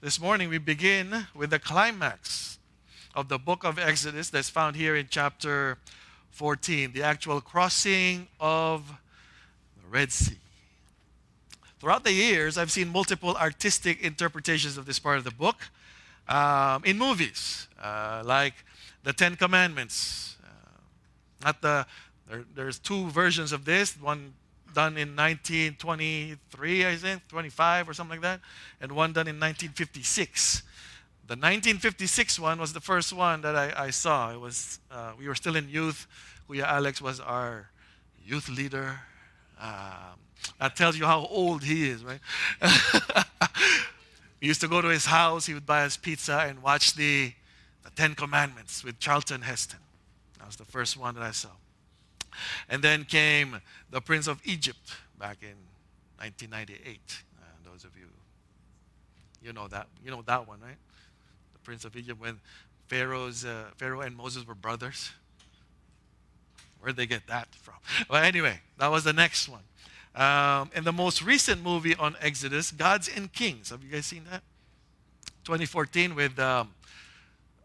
This morning we begin with the climax of the book of Exodus that's found here in chapter 14, the actual crossing of the Red Sea. Throughout the years, I've seen multiple artistic interpretations of this part of the book um, in movies, uh, like the Ten Commandments. Uh, not the there, there's two versions of this. One done in 1923, I think, 25 or something like that, and one done in 1956. The 1956 one was the first one that I, I saw. It was uh, we were still in youth. Kuya Alex was our youth leader. Um, that tells you how old he is, right? we used to go to his house. He would buy us pizza and watch the, the Ten Commandments with Charlton Heston. That was the first one that I saw. And then came The Prince of Egypt back in 1998. Uh, those of you, you know that, you know that one, right? The Prince of Egypt when Pharaoh's, uh, Pharaoh and Moses were brothers. Where'd they get that from? Well, anyway, that was the next one. Um, and the most recent movie on Exodus, Gods and Kings. Have you guys seen that? 2014 with, um,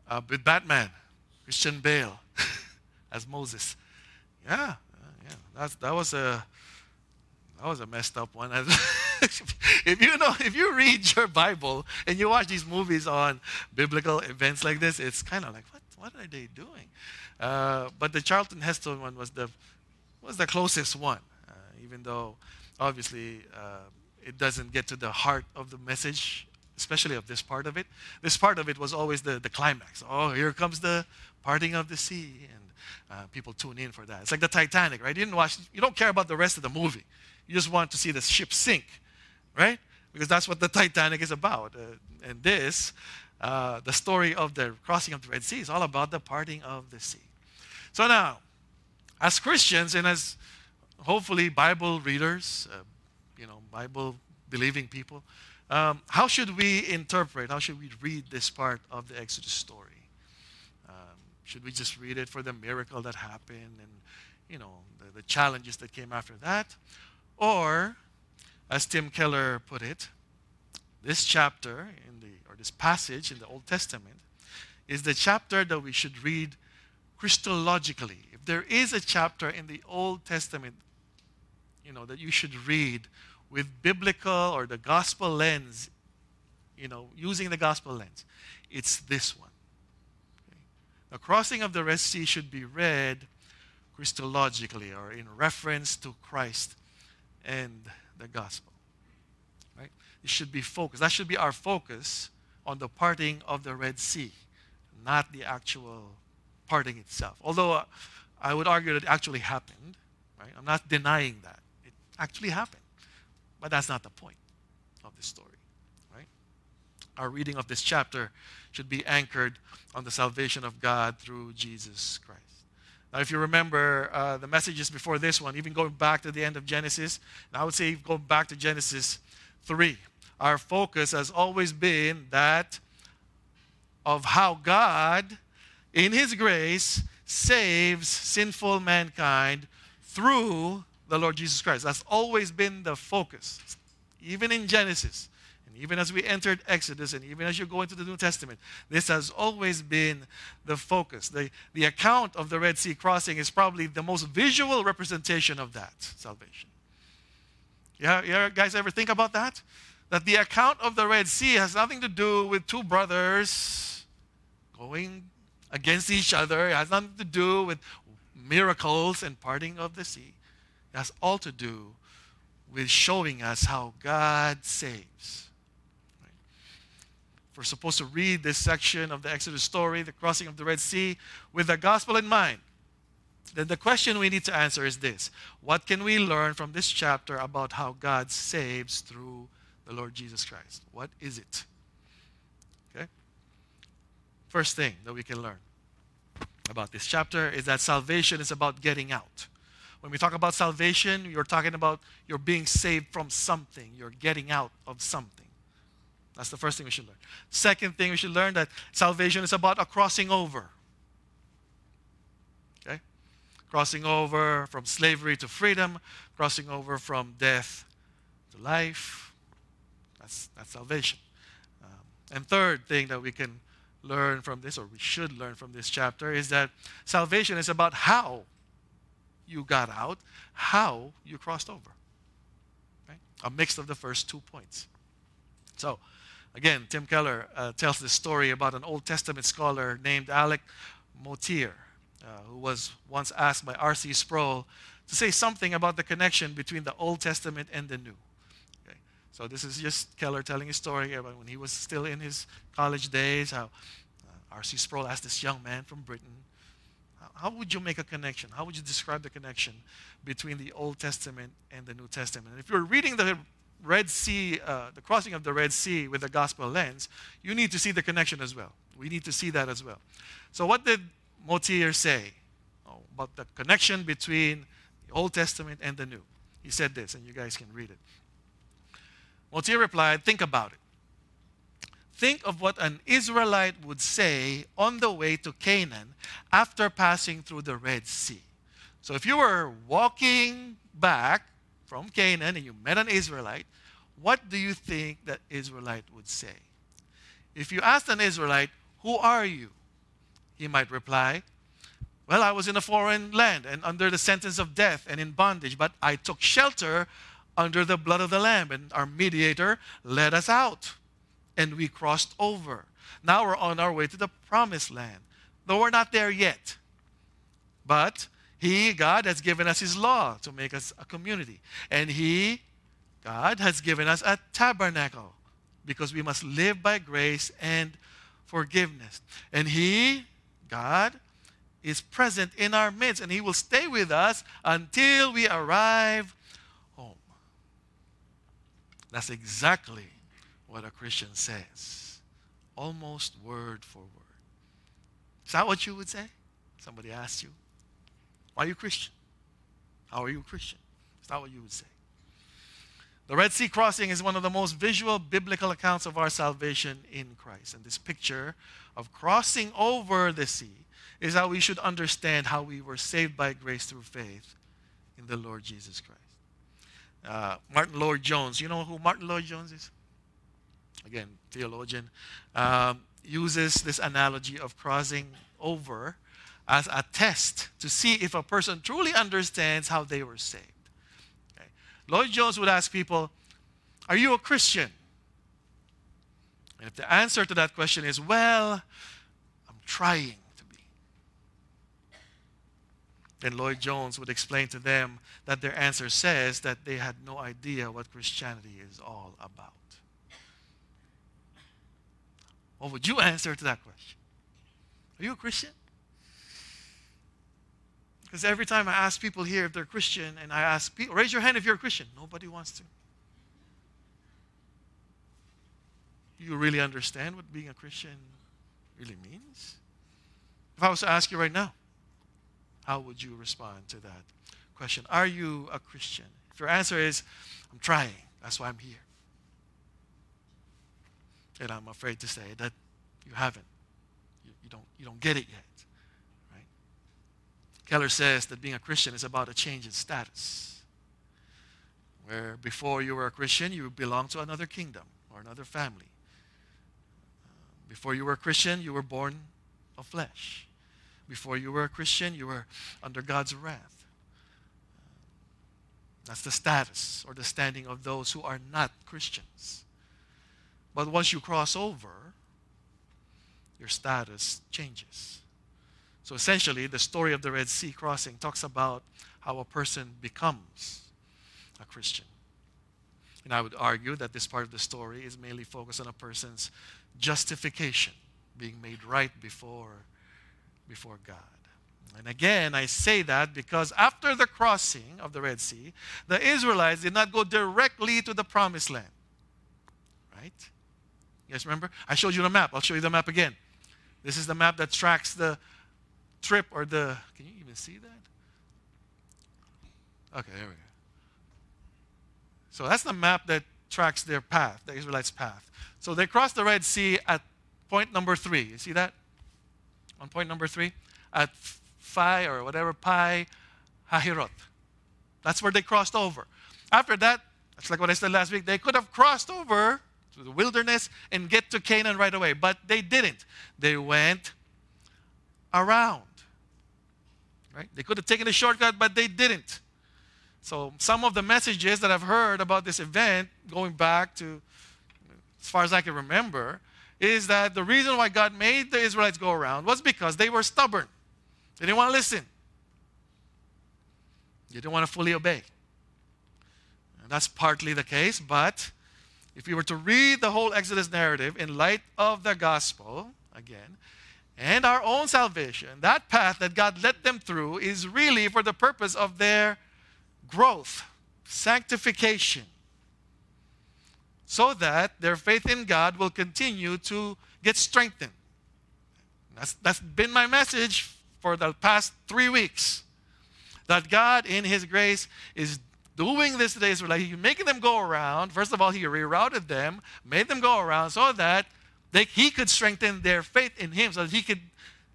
uh, with Batman, Christian Bale as Moses. Yeah, yeah. That's, that was a that was a messed up one. if you know, if you read your Bible and you watch these movies on biblical events like this, it's kind of like, what, what are they doing? Uh, but the Charlton Heston one was the was the closest one, uh, even though obviously uh, it doesn't get to the heart of the message, especially of this part of it. This part of it was always the, the climax. Oh, here comes the parting of the sea, and uh, people tune in for that. It's like the Titanic, right? You didn't watch, you don't care about the rest of the movie. You just want to see the ship sink, right? Because that's what the Titanic is about. Uh, and this, uh, the story of the crossing of the Red Sea, is all about the parting of the sea. So now, as Christians and as hopefully Bible readers, uh, you know, Bible believing people, um, how should we interpret, how should we read this part of the Exodus story? Should we just read it for the miracle that happened and, you know, the, the challenges that came after that? Or, as Tim Keller put it, this chapter in the, or this passage in the Old Testament is the chapter that we should read Christologically. If there is a chapter in the Old Testament, you know, that you should read with biblical or the gospel lens, you know, using the gospel lens, it's this one. The crossing of the Red Sea should be read Christologically or in reference to Christ and the gospel. Right? It should be focused. That should be our focus on the parting of the Red Sea, not the actual parting itself. Although uh, I would argue that it actually happened. Right? I'm not denying that. It actually happened. But that's not the point of the story. Right? Our reading of this chapter should be anchored on the salvation of God through Jesus Christ. Now, if you remember uh, the messages before this one, even going back to the end of Genesis, and I would say go back to Genesis 3, our focus has always been that of how God, in His grace, saves sinful mankind through the Lord Jesus Christ. That's always been the focus, even in Genesis. And even as we entered Exodus and even as you go into the New Testament, this has always been the focus. The, the account of the Red Sea crossing is probably the most visual representation of that salvation. Yeah, you guys ever think about that? That the account of the Red Sea has nothing to do with two brothers going against each other. It has nothing to do with miracles and parting of the sea. It has all to do with showing us how God saves. We're supposed to read this section of the Exodus story, the crossing of the Red Sea, with the gospel in mind. Then the question we need to answer is this What can we learn from this chapter about how God saves through the Lord Jesus Christ? What is it? Okay? First thing that we can learn about this chapter is that salvation is about getting out. When we talk about salvation, you're talking about you're being saved from something, you're getting out of something. That's the first thing we should learn. Second thing we should learn that salvation is about a crossing over. Okay? Crossing over from slavery to freedom, crossing over from death to life. That's, that's salvation. Um, And third thing that we can learn from this, or we should learn from this chapter, is that salvation is about how you got out, how you crossed over. Right? A mix of the first two points. So, again, Tim Keller uh, tells this story about an Old Testament scholar named Alec Motyer, uh, who was once asked by R.C. Sproul to say something about the connection between the Old Testament and the New. Okay? So, this is just Keller telling his story about when he was still in his college days, how uh, R.C. Sproul asked this young man from Britain, how would you make a connection? How would you describe the connection between the Old Testament and the New Testament? And if you're reading the Red Sea, uh, the crossing of the Red Sea with the gospel lens, you need to see the connection as well. We need to see that as well. So, what did Motyer say oh, about the connection between the Old Testament and the New? He said this, and you guys can read it. Motyer replied, Think about it. Think of what an Israelite would say on the way to Canaan after passing through the Red Sea. So, if you were walking back from Canaan and you met an Israelite, what do you think that Israelite would say? If you asked an Israelite, Who are you? he might reply, Well, I was in a foreign land and under the sentence of death and in bondage, but I took shelter under the blood of the Lamb, and our mediator led us out, and we crossed over. Now we're on our way to the promised land, though we're not there yet. But he, God, has given us His law to make us a community. And He, God, has given us a tabernacle because we must live by grace and forgiveness. And He, God, is present in our midst and He will stay with us until we arrive home. That's exactly what a Christian says, almost word for word. Is that what you would say? Somebody asked you. Are you Christian? How are you Christian? Is that what you would say? The Red Sea crossing is one of the most visual biblical accounts of our salvation in Christ. And this picture of crossing over the sea is how we should understand how we were saved by grace through faith in the Lord Jesus Christ. Uh, Martyn Lloyd-Jones, you know who Martyn Lloyd-Jones is? Again, theologian, um, uses this analogy of crossing over as a test to see if a person truly understands how they were saved. Okay. Lloyd-Jones would ask people, Are you a Christian? And if the answer to that question is, Well, I'm trying to be, then Lloyd-Jones would explain to them that their answer says that they had no idea what Christianity is all about. What would you answer to that question? Are you a Christian? Because every time I ask people here if they're Christian, and I ask people, raise your hand if you're a Christian, nobody wants to. You really understand what being a Christian really means? If I was to ask you right now, how would you respond to that question? Are you a Christian? If your answer is, I'm trying, that's why I'm here. And I'm afraid to say that you haven't. You, you don't, you don't get it yet. Keller says that being a Christian is about a change in status. Where before you were a Christian, you belonged to another kingdom or another family. Before you were a Christian, you were born of flesh. Before you were a Christian, you were under God's wrath. That's the status or the standing of those who are not Christians. But once you cross over, your status changes. So essentially, the story of the Red Sea crossing talks about how a person becomes a Christian. And I would argue that this part of the story is mainly focused on a person's justification, being made right before, before God. And again, I say that because after the crossing of the Red Sea, the Israelites did not go directly to the promised land. Right? You guys remember? I showed you the map. I'll show you the map again. This is the map that tracks the, trip or the, can you even see that? Okay, there we go. So that's the map that tracks their path, the Israelites' path. So they crossed the Red Sea at point number three. You see that? On point number three? At Phi or whatever, Pi Hahirot. That's where they crossed over. After that, that's like what I said last week, they could have crossed over to the wilderness and get to Canaan right away. But they didn't. They went around. Right? They could have taken a shortcut, but they didn't. So some of the messages that I've heard about this event, going back to as far as I can remember, is that the reason why God made the Israelites go around was because they were stubborn. They didn't want to listen. They didn't want to fully obey. And that's partly the case, but if you were to read the whole Exodus narrative in light of the gospel, again, and our own salvation, that path that God led them through is really for the purpose of their growth, sanctification, so that their faith in God will continue to get strengthened. That's, that's been my message for the past three weeks. That God, in His grace, is doing this to the Israelites. He's making them go around. First of all, He rerouted them, made them go around so that they, He could strengthen their faith in Him, so that He could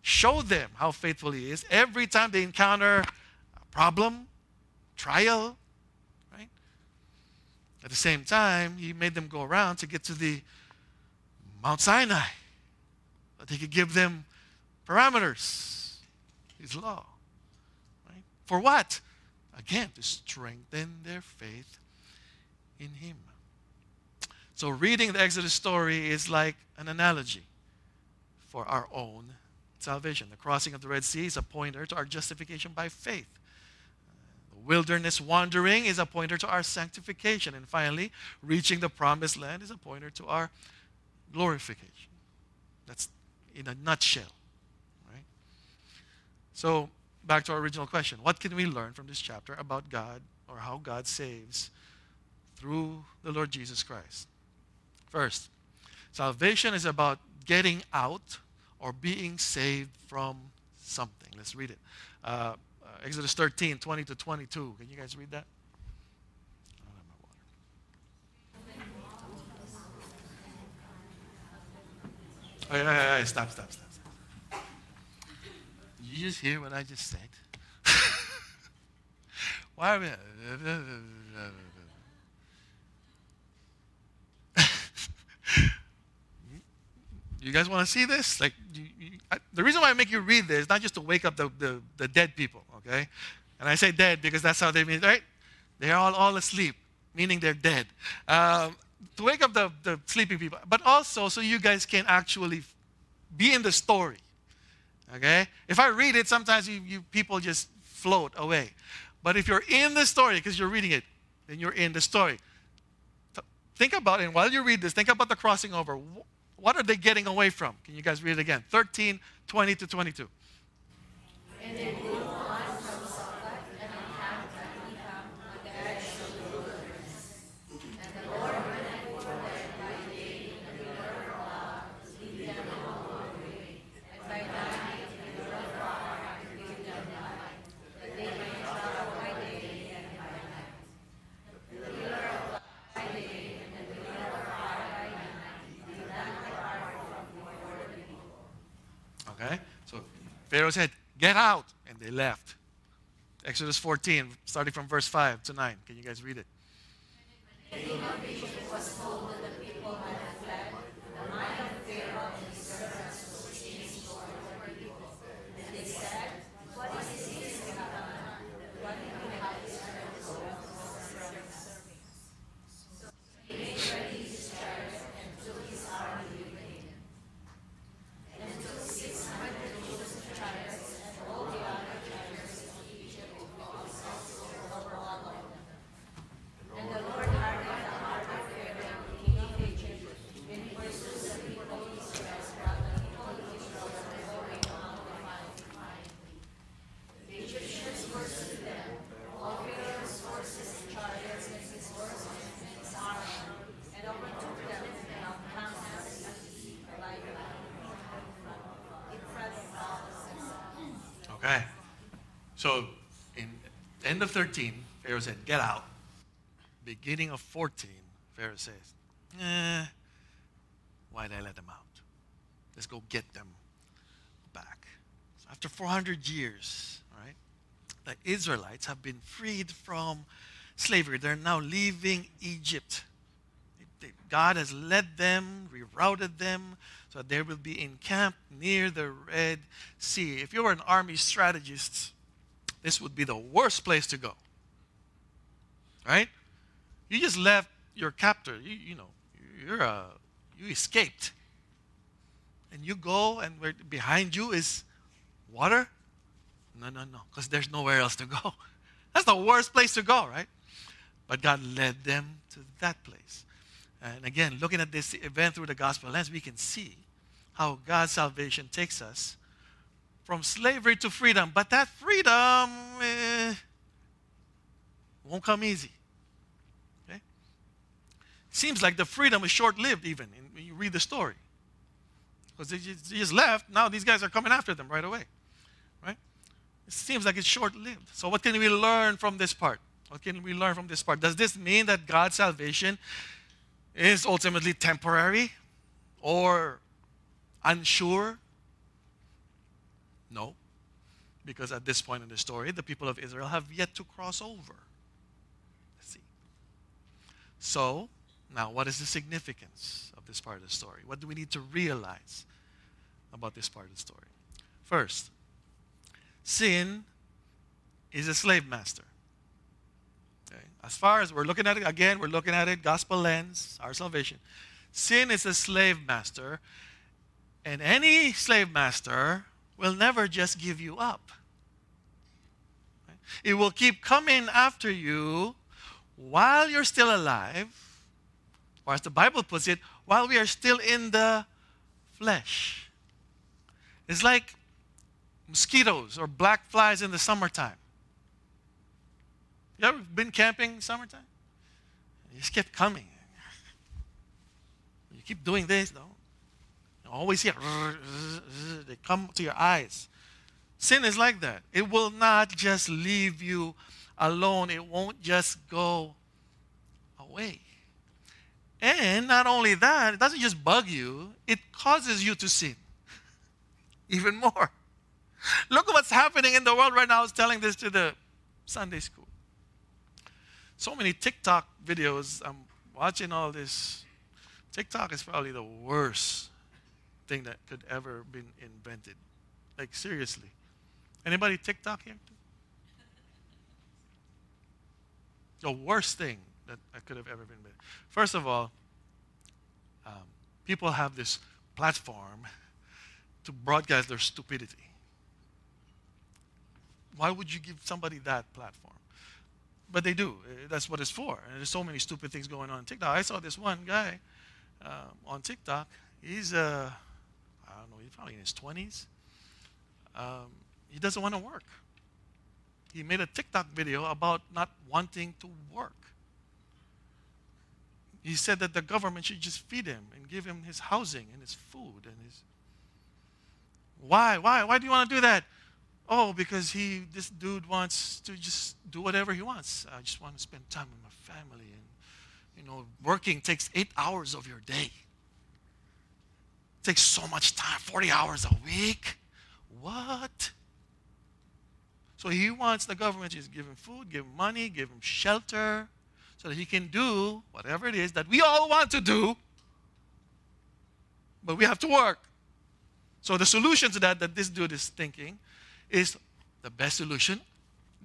show them how faithful He is every time they encounter a problem, trial, right? At the same time, He made them go around to get to the Mount Sinai, that He could give them parameters, His law. Right? For what? Again, to strengthen their faith in Him. So, reading the Exodus story is like an analogy for our own salvation. The crossing of the Red Sea is a pointer to our justification by faith. The wilderness wandering is a pointer to our sanctification. And finally, reaching the promised land is a pointer to our glorification. That's in a nutshell. Right? So, back to our original question what can we learn from this chapter about God or how God saves through the Lord Jesus Christ? First, salvation is about getting out or being saved from something. Let's read it. Uh, uh, Exodus 13, 20 to 22. Can you guys read that? Oh, yeah, yeah, yeah. Stop, stop, stop, stop. Did you just hear what I just said? Why are we. You guys want to see this? Like, you, you, I, the reason why I make you read this is not just to wake up the, the, the, dead people, okay? And I say dead because that's how they mean, right? They're all, all asleep, meaning they're dead. Um, to wake up the, the sleeping people, but also so you guys can actually be in the story, okay? If I read it, sometimes you, you people just float away. But if you're in the story because you're reading it, then you're in the story. Think about it. While you read this, think about the crossing over. What are they getting away from? Can you guys read it again? 13, 20 to 22. Pharaoh said, Get out. And they left. Exodus 14, starting from verse 5 to 9. Can you guys read it? So in end of 13, Pharaoh said, Get out. Beginning of 14, Pharaoh says, Eh, why did I let them out? Let's go get them back. So after 400 years, right, the Israelites have been freed from slavery. They're now leaving Egypt. God has led them, rerouted them, so they will be encamped near the Red Sea. If you were an army strategist, this would be the worst place to go. Right? You just left your captor. You, you know, you're a, uh, you escaped. And you go, and where, behind you is water? No, no, no, because there's nowhere else to go. That's the worst place to go, right? But God led them to that place. And again, looking at this event through the gospel lens, we can see how God's salvation takes us from slavery to freedom. But that freedom eh, won't come easy. Okay? Seems like the freedom is short lived, even when you read the story. Because they just, left, now these guys are coming after them right away. Right? It seems like it's short lived. So, what can we learn from this part? What can we learn from this part? Does this mean that God's salvation is ultimately temporary or unsure? No. Because at this point in the story, the people of Israel have yet to cross over. Let's see. So, now what is the significance of this part of the story? What do we need to realize about this part of the story? First, sin is a slave master. Okay? As far as we're looking at it, again, we're looking at it, gospel lens, our salvation. Sin is a slave master, and any slave master will never just give you up. It will keep coming after you while you're still alive, or as the Bible puts it, while we are still in the flesh. It's like mosquitoes or black flies in the summertime. You ever been camping summertime? You just kept coming. You keep doing this, though. Always hear, they come to your eyes. Sin is like that. It will not just leave you alone, it won't just go away. And not only that, it doesn't just bug you, it causes you to sin even more. Look at what's happening in the world right now. I was telling this to the Sunday school so many TikTok videos. I'm watching all this. TikTok is probably the worst thing that could ever been invented. Like seriously. Anybody TikTok here? The worst thing that I could have ever been made. First of all, um, people have this platform to broadcast their stupidity. Why would you give somebody that platform? But they do. That's what it's for. And there's so many stupid things going on on TikTok. I saw this one guy uh, on TikTok. He's, uh, I don't know, he's probably in his 20s. Um, he doesn't want to work. He made a TikTok video about not wanting to work. He said that the government should just feed him and give him his housing and his food and his. Why? Why? Why do you want to do that? oh, because he, this dude wants to just do whatever he wants. I just want to spend time with my family. And, you know, working takes eight hours of your day. Takes so much time, 40 hours a week. What? So he wants the government to give him food, give him money, give him shelter, so that he can do whatever it is that we all want to do, but we have to work. So the solution to that that this dude is thinking is the best solution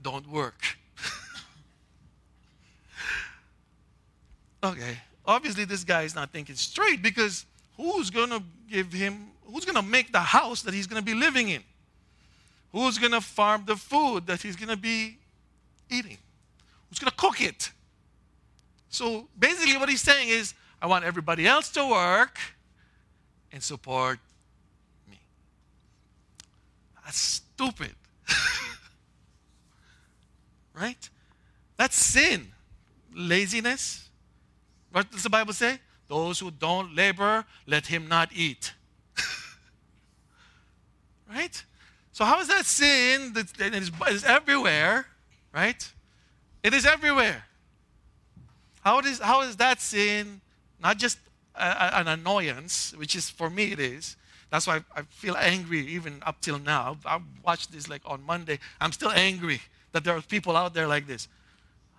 don't work. okay, obviously, this guy is not thinking straight because who's going to give him, who's going to make the house that he's going to be living in? Who's going to farm the food that he's going to be eating? Who's going to cook it? So basically, what he's saying is, I want everybody else to work and support me. That's stupid. right? That's sin. Laziness. What does the Bible say? Those who don't labor, let him not eat. right? So, how is that sin that is everywhere? Right? It is everywhere. How is, how is that sin not just a, a, an annoyance, which is for me it is, that's why I feel angry even up till now. I watched this like on Monday. I'm still angry that there are people out there like this.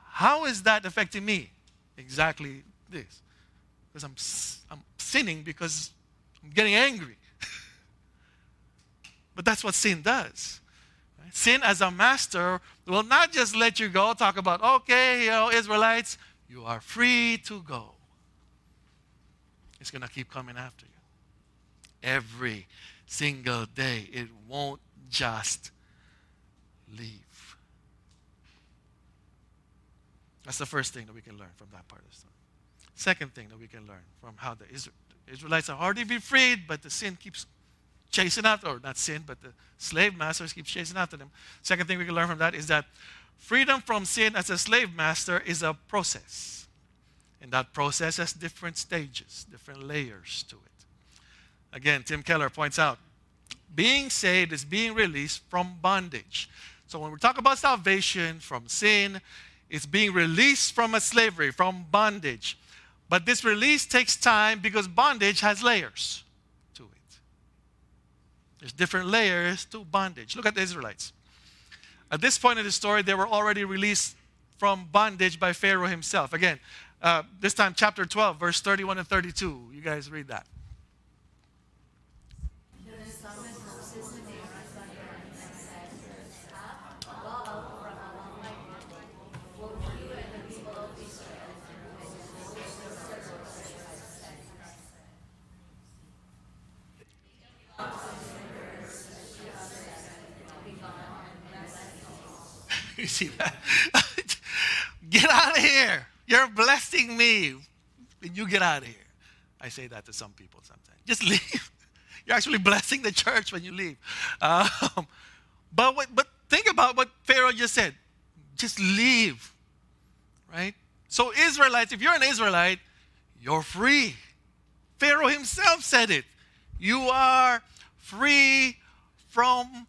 How is that affecting me? Exactly this. Because I'm, I'm sinning because I'm getting angry. but that's what sin does. Right? Sin as a master will not just let you go, talk about, okay, you know, Israelites, you are free to go. It's going to keep coming after you. Every single day. It won't just leave. That's the first thing that we can learn from that part of the story. Second thing that we can learn from how the Israelites are hardly be freed, but the sin keeps chasing after, or not sin, but the slave masters keep chasing after them. Second thing we can learn from that is that freedom from sin as a slave master is a process. And that process has different stages, different layers to it. Again, Tim Keller points out being saved is being released from bondage. So when we talk about salvation from sin, it's being released from a slavery, from bondage. But this release takes time because bondage has layers to it. There's different layers to bondage. Look at the Israelites. At this point in the story, they were already released from bondage by Pharaoh himself. Again, uh, this time, chapter 12, verse 31 and 32. You guys read that. you see that? get out of here. You're blessing me. And you get out of here. I say that to some people sometimes. Just leave. You're actually blessing the church when you leave. Um, but, what, but think about what Pharaoh just said. Just leave. Right? So, Israelites, if you're an Israelite, you're free. Pharaoh himself said it. You are free from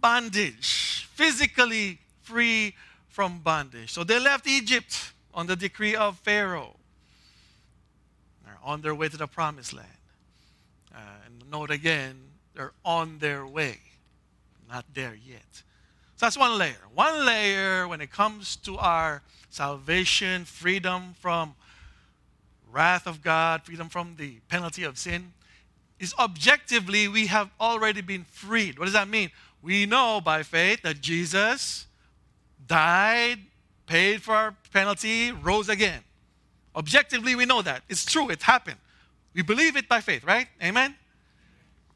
bondage, physically free from bondage. So they left Egypt on the decree of Pharaoh. They're on their way to the promised land. Uh, and note again, they're on their way, not there yet. So that's one layer. One layer when it comes to our salvation, freedom from wrath of God, freedom from the penalty of sin, is objectively we have already been freed. What does that mean? We know by faith that Jesus died, paid for our penalty, rose again. Objectively, we know that. It's true, it happened. We believe it by faith, right? Amen?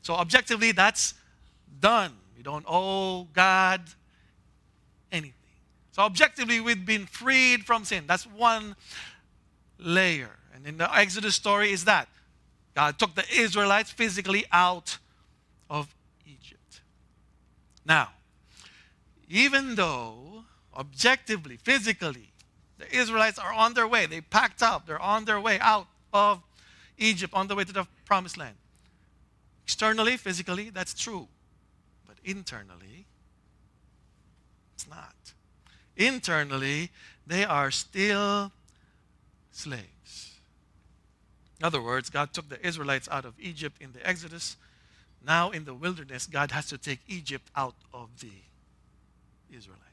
So, objectively, that's done. We don't owe God anything. So, objectively, we've been freed from sin. That's one layer. And in the Exodus story, is that God took the Israelites physically out of Egypt. Now, even though objectively, physically, the Israelites are on their way. They packed up. They're on their way out of Egypt, on the way to the promised land. Externally, physically, that's true. But internally, it's not. Internally, they are still slaves. In other words, God took the Israelites out of Egypt in the Exodus. Now, in the wilderness, God has to take Egypt out of the Israelites.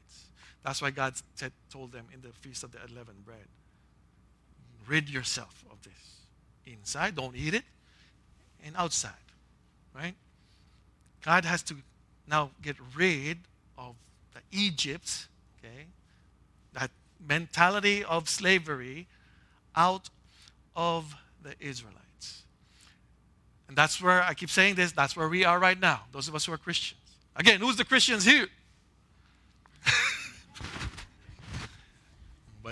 That's why God said, told them in the Feast of the Unleavened Bread rid yourself of this. Inside, don't eat it, and outside, right? God has to now get rid of the Egypt, okay, that mentality of slavery out of the Israelites. And that's where I keep saying this, that's where we are right now, those of us who are Christians. Again, who's the Christians here?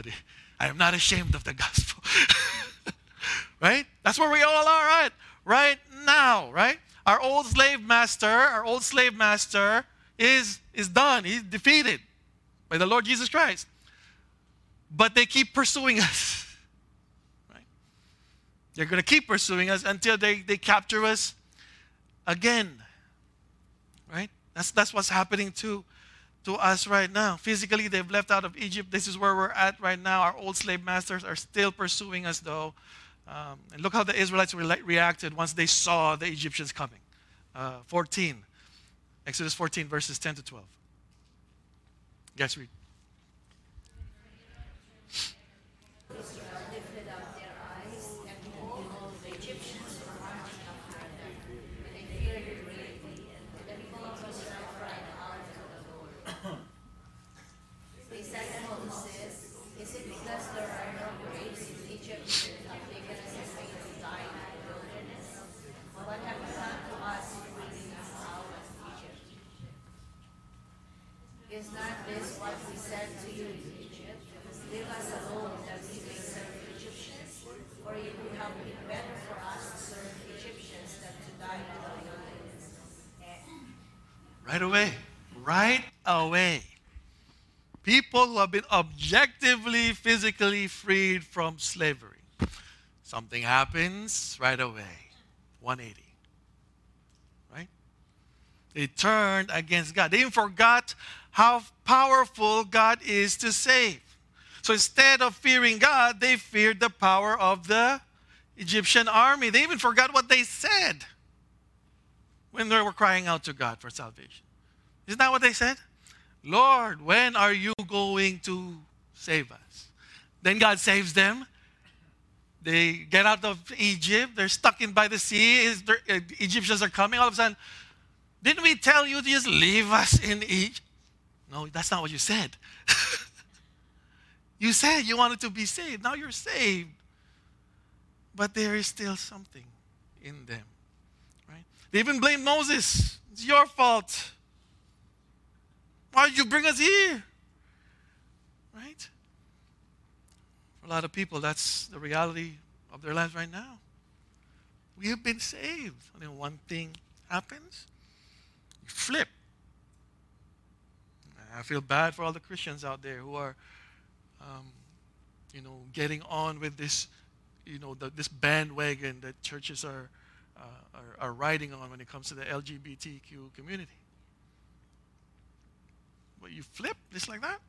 I am not ashamed of the gospel. right? That's where we all are at right now, right? Our old slave master, our old slave master is, is done. He's defeated by the Lord Jesus Christ. But they keep pursuing us. Right? They're going to keep pursuing us until they, they capture us again. Right? That's, that's what's happening to to us right now. Physically, they've left out of Egypt. This is where we're at right now. Our old slave masters are still pursuing us, though. Um, and look how the Israelites re- reacted once they saw the Egyptians coming. Uh, 14, Exodus 14, verses 10 to 12. Guys, read. Right away. Right away. People who have been objectively, physically freed from slavery. Something happens right away. 180. Right? They turned against God. They even forgot how powerful God is to save. So instead of fearing God, they feared the power of the Egyptian army. They even forgot what they said when they were crying out to God for salvation. Isn't that what they said? Lord, when are you going to save us? Then God saves them. They get out of Egypt. They're stuck in by the sea. There, uh, Egyptians are coming. All of a sudden, didn't we tell you to just leave us in Egypt? No, that's not what you said. you said you wanted to be saved. Now you're saved. But there is still something in them. They even blame Moses. It's your fault. Why did you bring us here? Right? For a lot of people, that's the reality of their lives right now. We have been saved. And then one thing happens, you flip. I feel bad for all the Christians out there who are, um, you know, getting on with this, you know, the, this bandwagon that churches are, uh, are, are riding on when it comes to the LGBTQ community. But you flip just like that.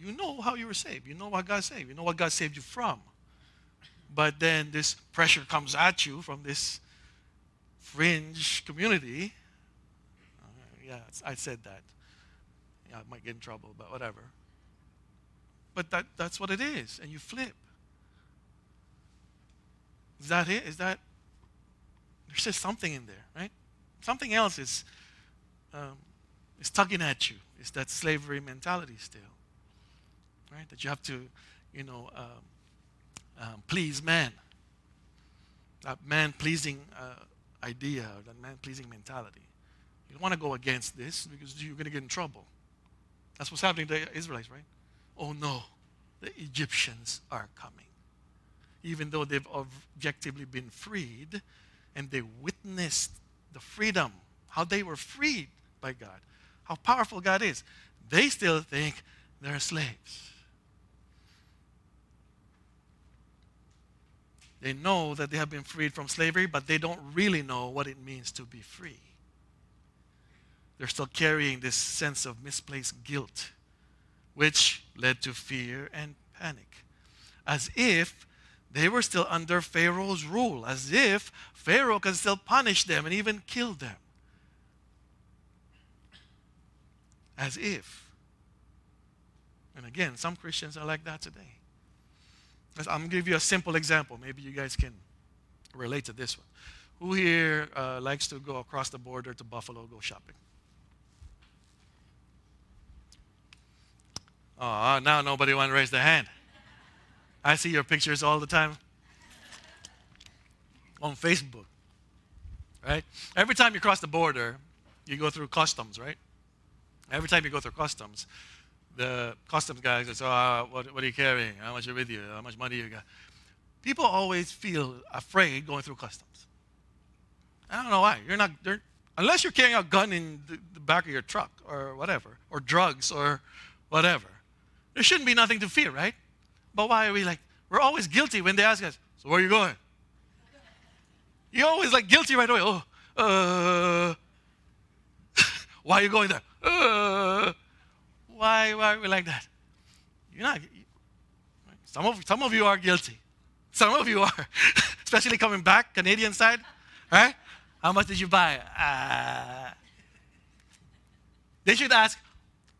You know how you were saved. You know what God saved. You know what God saved you from. But then this pressure comes at you from this fringe community. Uh, yeah, I said that. Yeah, I might get in trouble, but whatever. But that, that's what it is. And you flip. Is that it? Is that. There's just something in there, right? Something else is, um, is tugging at you. It's that slavery mentality still, right? That you have to, you know, um, um, please man. That man pleasing uh, idea, that man pleasing mentality. You don't want to go against this because you're going to get in trouble. That's what's happening to the Israelites, right? Oh no, the Egyptians are coming. Even though they've objectively been freed and they witnessed the freedom, how they were freed by God, how powerful God is, they still think they're slaves. They know that they have been freed from slavery, but they don't really know what it means to be free. They're still carrying this sense of misplaced guilt, which led to fear and panic, as if they were still under Pharaoh's rule, as if Pharaoh can still punish them and even kill them. As if. And again, some Christians are like that today. I'm going to give you a simple example. Maybe you guys can relate to this one. Who here uh, likes to go across the border to Buffalo, go shopping? Oh, now nobody want to raise their hand. I see your pictures all the time on Facebook, right? Every time you cross the border, you go through customs, right? Every time you go through customs, the customs guy says, "Oh, uh, what, what are you carrying? How much are you with you? How much money you got?" People always feel afraid going through customs. I don't know why. You're not unless you're carrying a gun in the, the back of your truck or whatever, or drugs or whatever. There shouldn't be nothing to fear, right? But why are we like? We're always guilty when they ask us, "So where are you going?" You're always like guilty right away. Oh, uh, why are you going there? Uh, why, why are we like that? You're not. Some of, some of you are guilty. Some of you are, especially coming back, Canadian side, right? How much did you buy? Uh, they should ask,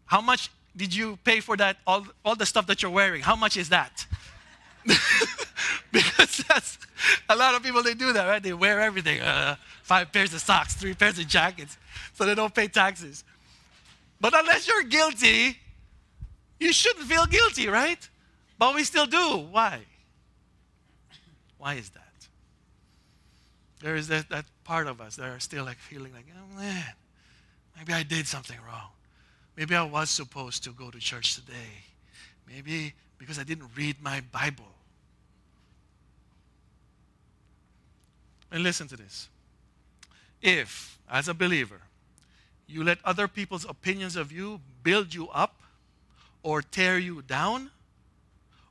how much did you pay for that, all, all the stuff that you're wearing? How much is that? because that's a lot of people they do that right they wear everything uh, five pairs of socks three pairs of jackets so they don't pay taxes but unless you're guilty, you shouldn't feel guilty, right? But we still do. Why? Why is that? There is that, that part of us that are still like feeling like, oh man, maybe I did something wrong. Maybe I was supposed to go to church today. Maybe because I didn't read my Bible. And listen to this. If, as a believer, you let other people's opinions of you build you up or tear you down,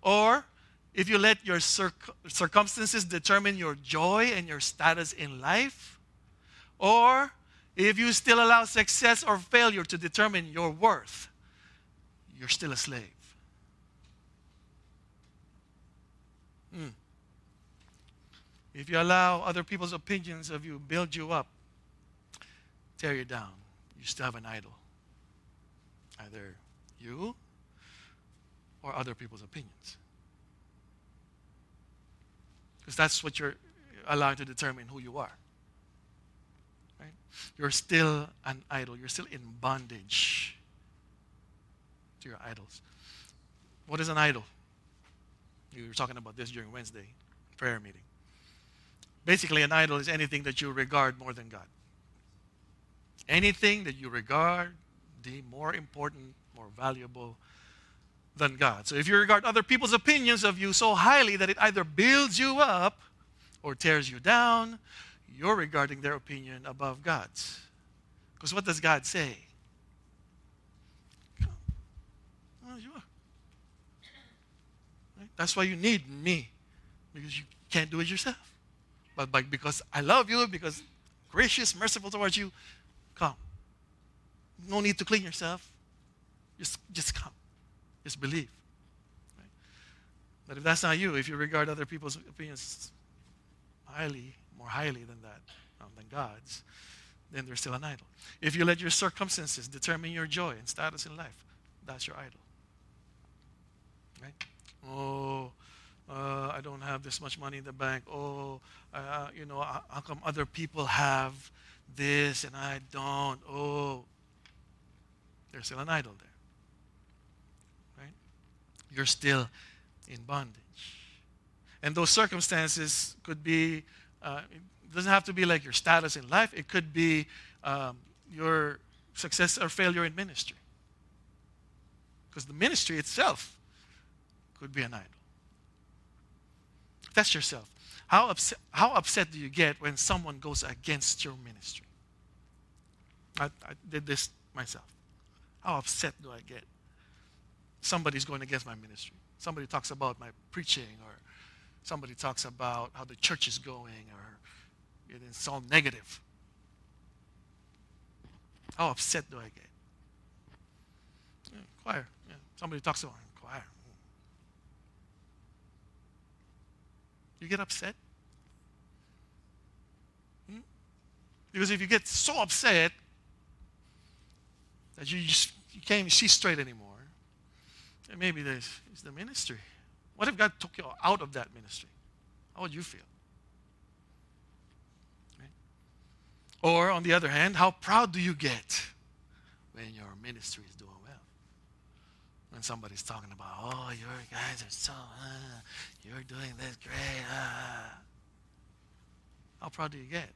or if you let your circ- circumstances determine your joy and your status in life, or if you still allow success or failure to determine your worth, you're still a slave. Mm. If you allow other people's opinions of you build you up, tear you down, you still have an idol. Either you or other people's opinions. Because that's what you're allowed to determine who you are. Right? You're still an idol. You're still in bondage to your idols. What is an idol? We were talking about this during Wednesday prayer meeting. Basically, an idol is anything that you regard more than God. Anything that you regard deem more important, more valuable than God. So if you regard other people's opinions of you so highly that it either builds you up or tears you down, you're regarding their opinion above God's. Because what does God say? Well, you are. Right? That's why you need me, because you can't do it yourself. But because I love you, because gracious, merciful towards you, come. No need to clean yourself. Just, just come. Just believe. Right? But if that's not you, if you regard other people's opinions highly, more highly than that, um, than God's, then they're still an idol. If you let your circumstances determine your joy and status in life, that's your idol. Right? Oh, uh, I don't have this much money in the bank. Oh, uh, you know, how come other people have this and I don't? Oh, there's still an idol there. Right? You're still in bondage. And those circumstances could be, uh, it doesn't have to be like your status in life, it could be um, your success or failure in ministry. Because the ministry itself could be an idol. Test yourself. How upset, how upset do you get when someone goes against your ministry? I, I did this myself. How upset do I get? Somebody's going against my ministry. Somebody talks about my preaching, or somebody talks about how the church is going, or it's all negative. How upset do I get? Yeah, choir. Yeah. Somebody talks about choir. You get upset? Hmm? Because if you get so upset that you just you can't even see straight anymore, and maybe this is the ministry. What if God took you out of that ministry? How would you feel? Right? Or on the other hand, how proud do you get when your ministry is doing well? When somebody's talking about, oh, your guys are so, uh, you're doing this great. Uh. How proud do you get?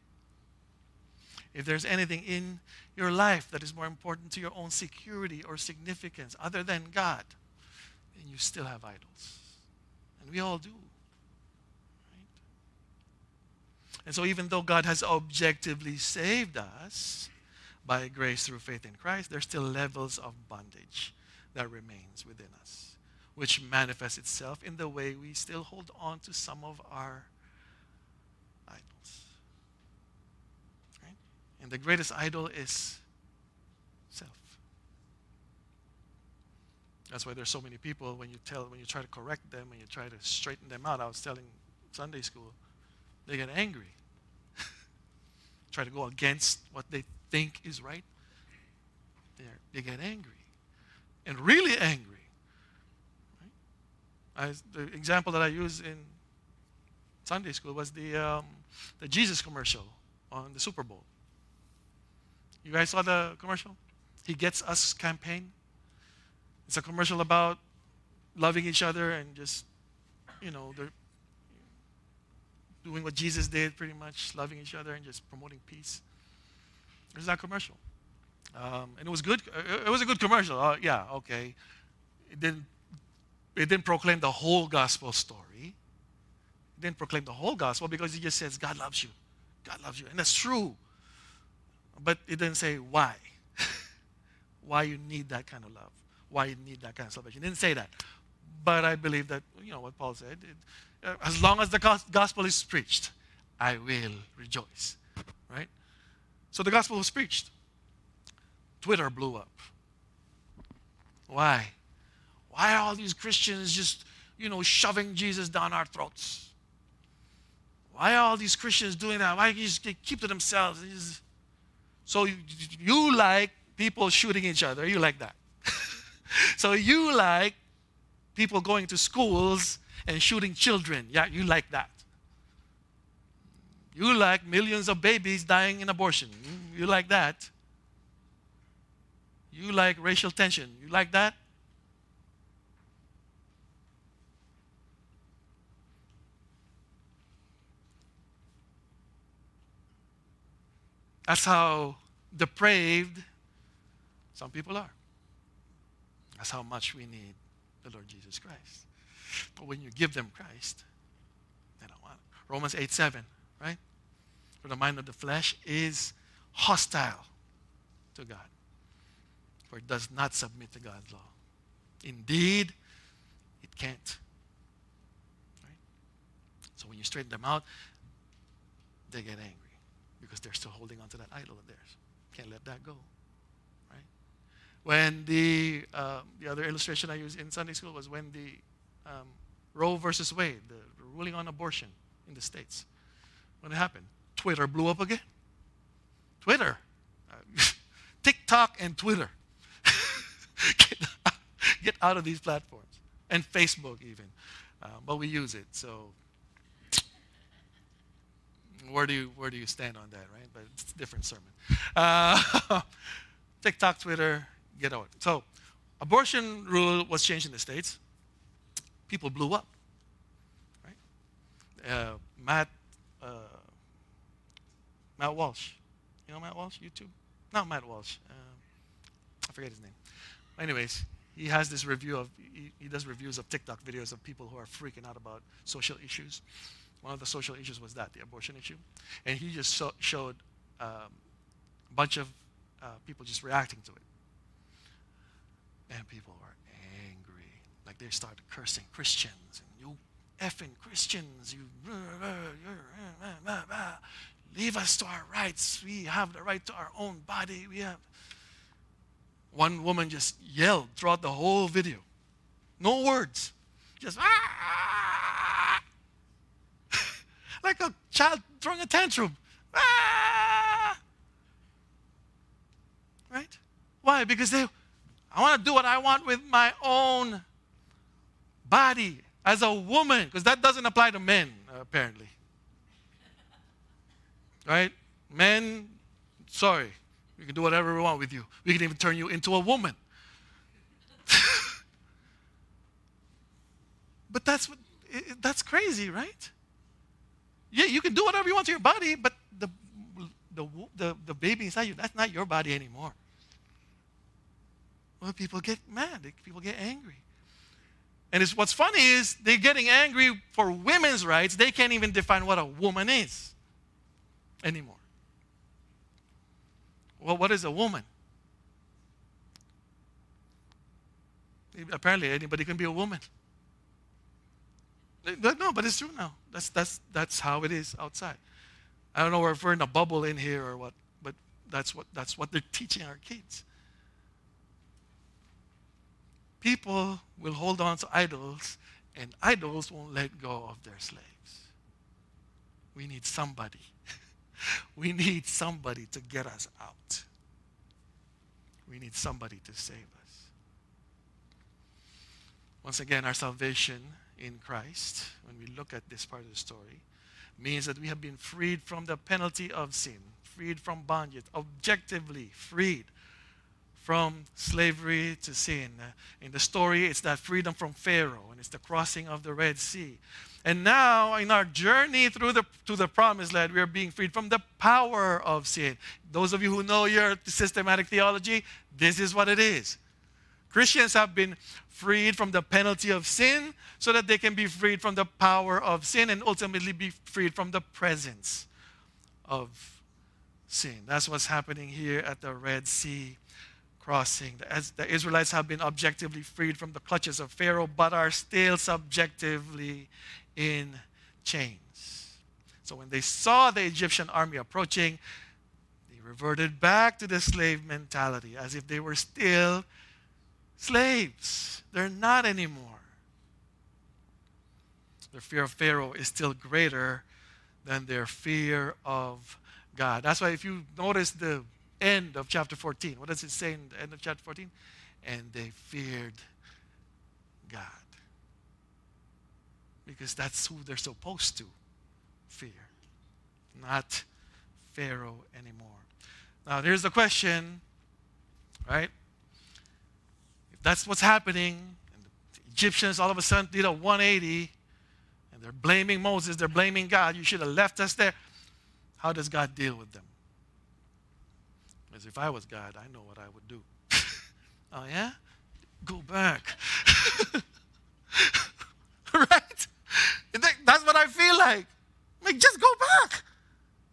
If there's anything in your life that is more important to your own security or significance other than God, then you still have idols. We all do. Right? And so, even though God has objectively saved us by grace through faith in Christ, there's still levels of bondage that remains within us, which manifests itself in the way we still hold on to some of our idols. Right? And the greatest idol is self. That's why there's so many people when you tell when you try to correct them, when you try to straighten them out. I was telling Sunday school, they get angry. try to go against what they think is right. they they get angry and really angry. Right? I, the example that I used in Sunday school was the, um, the Jesus commercial on the Super Bowl. You guys saw the commercial? He Gets Us campaign. It's a commercial about loving each other and just, you know, they're doing what Jesus did pretty much, loving each other and just promoting peace. There's that commercial. Um, and it was good. Uh, it was a good commercial. Uh, yeah, okay. It didn't, it didn't proclaim the whole gospel story. It didn't proclaim the whole gospel because it just says God loves you. God loves you. And that's true. But it didn't say why. why you need that kind of love, why you need that kind of salvation. He didn't say that. But I believe that, you know, what Paul said, it, uh, as long as the gospel is preached, I will rejoice. Right? So the gospel was preached. Twitter blew up. Why? Why are all these Christians just, you know, shoving Jesus down our throats? Why are all these Christians doing that? Why just keep to themselves? So you, you like people shooting each other. You like that. so you like people going to schools and shooting children. Yeah, you like that. You like millions of babies dying in abortion. You like that. You like racial tension. You like that? That's how depraved some people are. That's how much we need the Lord Jesus Christ. But when you give them Christ, they don't want it. Romans 8 7, right? For the mind of the flesh is hostile to God, for it does not submit to God's law. Indeed, it can't. Right? So when you straighten them out, they get angry because they're still holding on to that idol of theirs. Can't let that go. When the, uh, the other illustration I used in Sunday school was when the um, Roe versus Wade, the ruling on abortion in the States, when it happened, Twitter blew up again. Twitter. TikTok and Twitter. get, out, get, out of these platforms. And Facebook, even. Uh, but we use it. So where do you where do you stand on that, right? But it's a different sermon. Uh, TikTok, Twitter, get out. So, abortion rule was changed in the states. People blew up, right? Uh, Matt uh, Matt Walsh, you know Matt Walsh, YouTube? Not Matt Walsh. Uh, I forget his name. Anyways, he has this review of he, he does reviews of TikTok videos of people who are freaking out about social issues. One of the social issues was that, the abortion issue. And he just so, showed um, a bunch of uh, people just reacting to it. And people were angry. Like they started cursing Christians. And you effing Christians, you uh, uh, uh, leave us to our rights. We have the right to our own body. We have. One woman just yelled throughout the whole video. No words. Just ah! like a child throwing a tantrum. Ah! Right? Why? Because they, I want to do what I want with my own body as a woman, because that doesn't apply to men, apparently. Right? Men, sorry, we can do whatever we want with you. We can even turn you into a woman. but that's what, that's crazy, right? Yeah, you can do whatever you want to your body, but the, the, the, the baby inside you, that's not your body anymore. Well, people get mad. People get angry. And it's, what's funny is they're getting angry for women's rights. They can't even define what a woman is anymore. Well, what is a woman? Apparently, anybody can be a woman. No, but it's true now. That's, that's, that's how it is outside. I don't know if we're in a bubble in here or what, but that's what, that's what they're teaching our kids. People will hold on to idols, and idols won't let go of their slaves. We need somebody. we need somebody to get us out. We need somebody to save us. Once again, our salvation in Christ, when we look at this part of the story, means that we have been freed from the penalty of sin, freed from bondage, objectively freed from slavery to sin. In the story, it's that freedom from Pharaoh, and it's the crossing of the Red Sea. And now, in our journey through the, to the promised land, we are being freed from the power of sin. Those of you who know your systematic theology, this is what it is. Christians have been freed from the penalty of sin so that they can be freed from the power of sin and ultimately be freed from the presence of sin. That's what's happening here at the Red Sea crossing. As the Israelites have been objectively freed from the clutches of Pharaoh, but are still subjectively in chains. So when they saw the Egyptian army approaching, they reverted back to the slave mentality as if they were still slaves. They're not anymore. Their fear of Pharaoh is still greater than their fear of God. That's why if you notice the end of chapter 14. What does it say in the end of chapter 14? And they feared God. Because that's who they're supposed to fear, not Pharaoh anymore. Now, here's the question, right? If that's what's happening, and the Egyptians all of a sudden did a 180, and they're blaming Moses, they're blaming God, you should have left us there. How does God deal with them? Because if I was God, I know what I would do. oh, yeah? Go back. right? That's what I feel like. Like, just go back.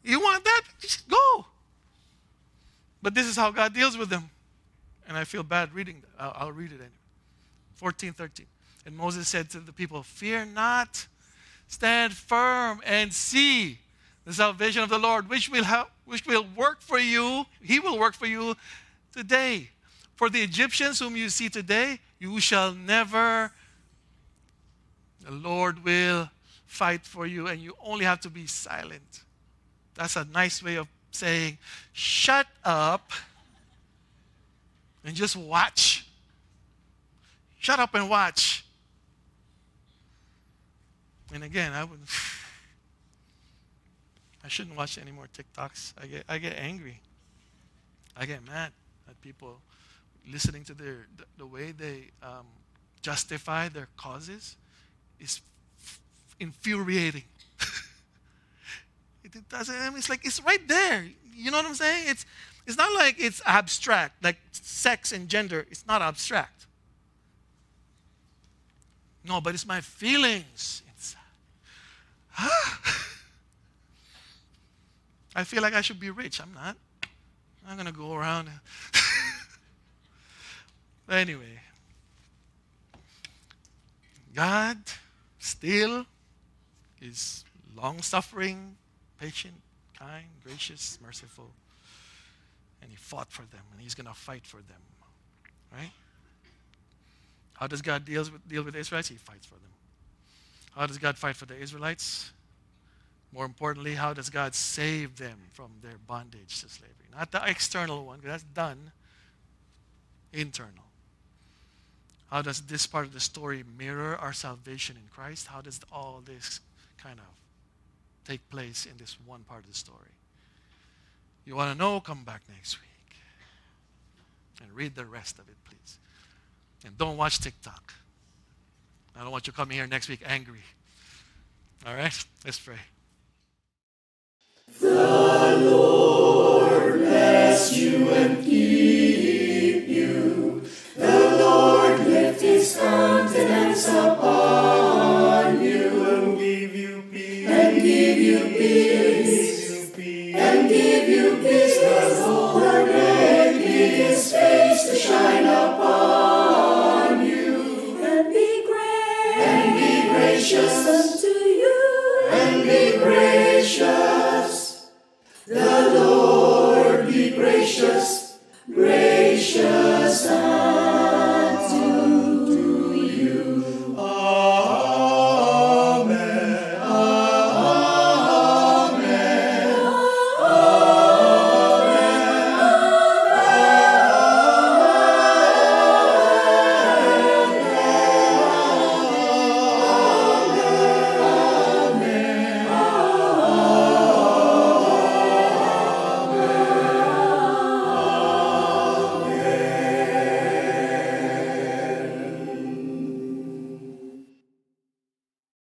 You want that? Just go. But this is how God deals with them. And I feel bad reading that. I'll, I'll read it anyway. 14, 13. And Moses said to the people, Fear not, stand firm and see the salvation of the Lord, which will help, which will work for you. He will work for you today. For the Egyptians whom you see today, you shall never. The Lord will fight for you, and you only have to be silent. That's a nice way of saying, shut up and just watch. Shut up and watch. And again, I would. I shouldn't watch any more TikToks. I get, I get angry. I get mad at people listening to their the, the way they um, justify their causes is f- infuriating. it, it, doesn't. I mean, it's like it's right there. You know what I'm saying? It's it's not like it's abstract. Like sex and gender, it's not abstract. No, but it's my feelings inside. I feel like I should be rich. I'm not. I'm going to go around. anyway, God still is long suffering, patient, kind, gracious, merciful. And He fought for them, and He's going to fight for them. Right? How does God deal with, deal with the Israelites? He fights for them. How does God fight for the Israelites? More importantly, how does God save them from their bondage to slavery? Not the external one, because that's done. Internal. How does this part of the story mirror our salvation in Christ? How does all this kind of take place in this one part of the story? You want to know? Come back next week and read the rest of it, please. And don't watch TikTok. I don't want you coming here next week angry. All right? Let's pray. The Lord bless you and keep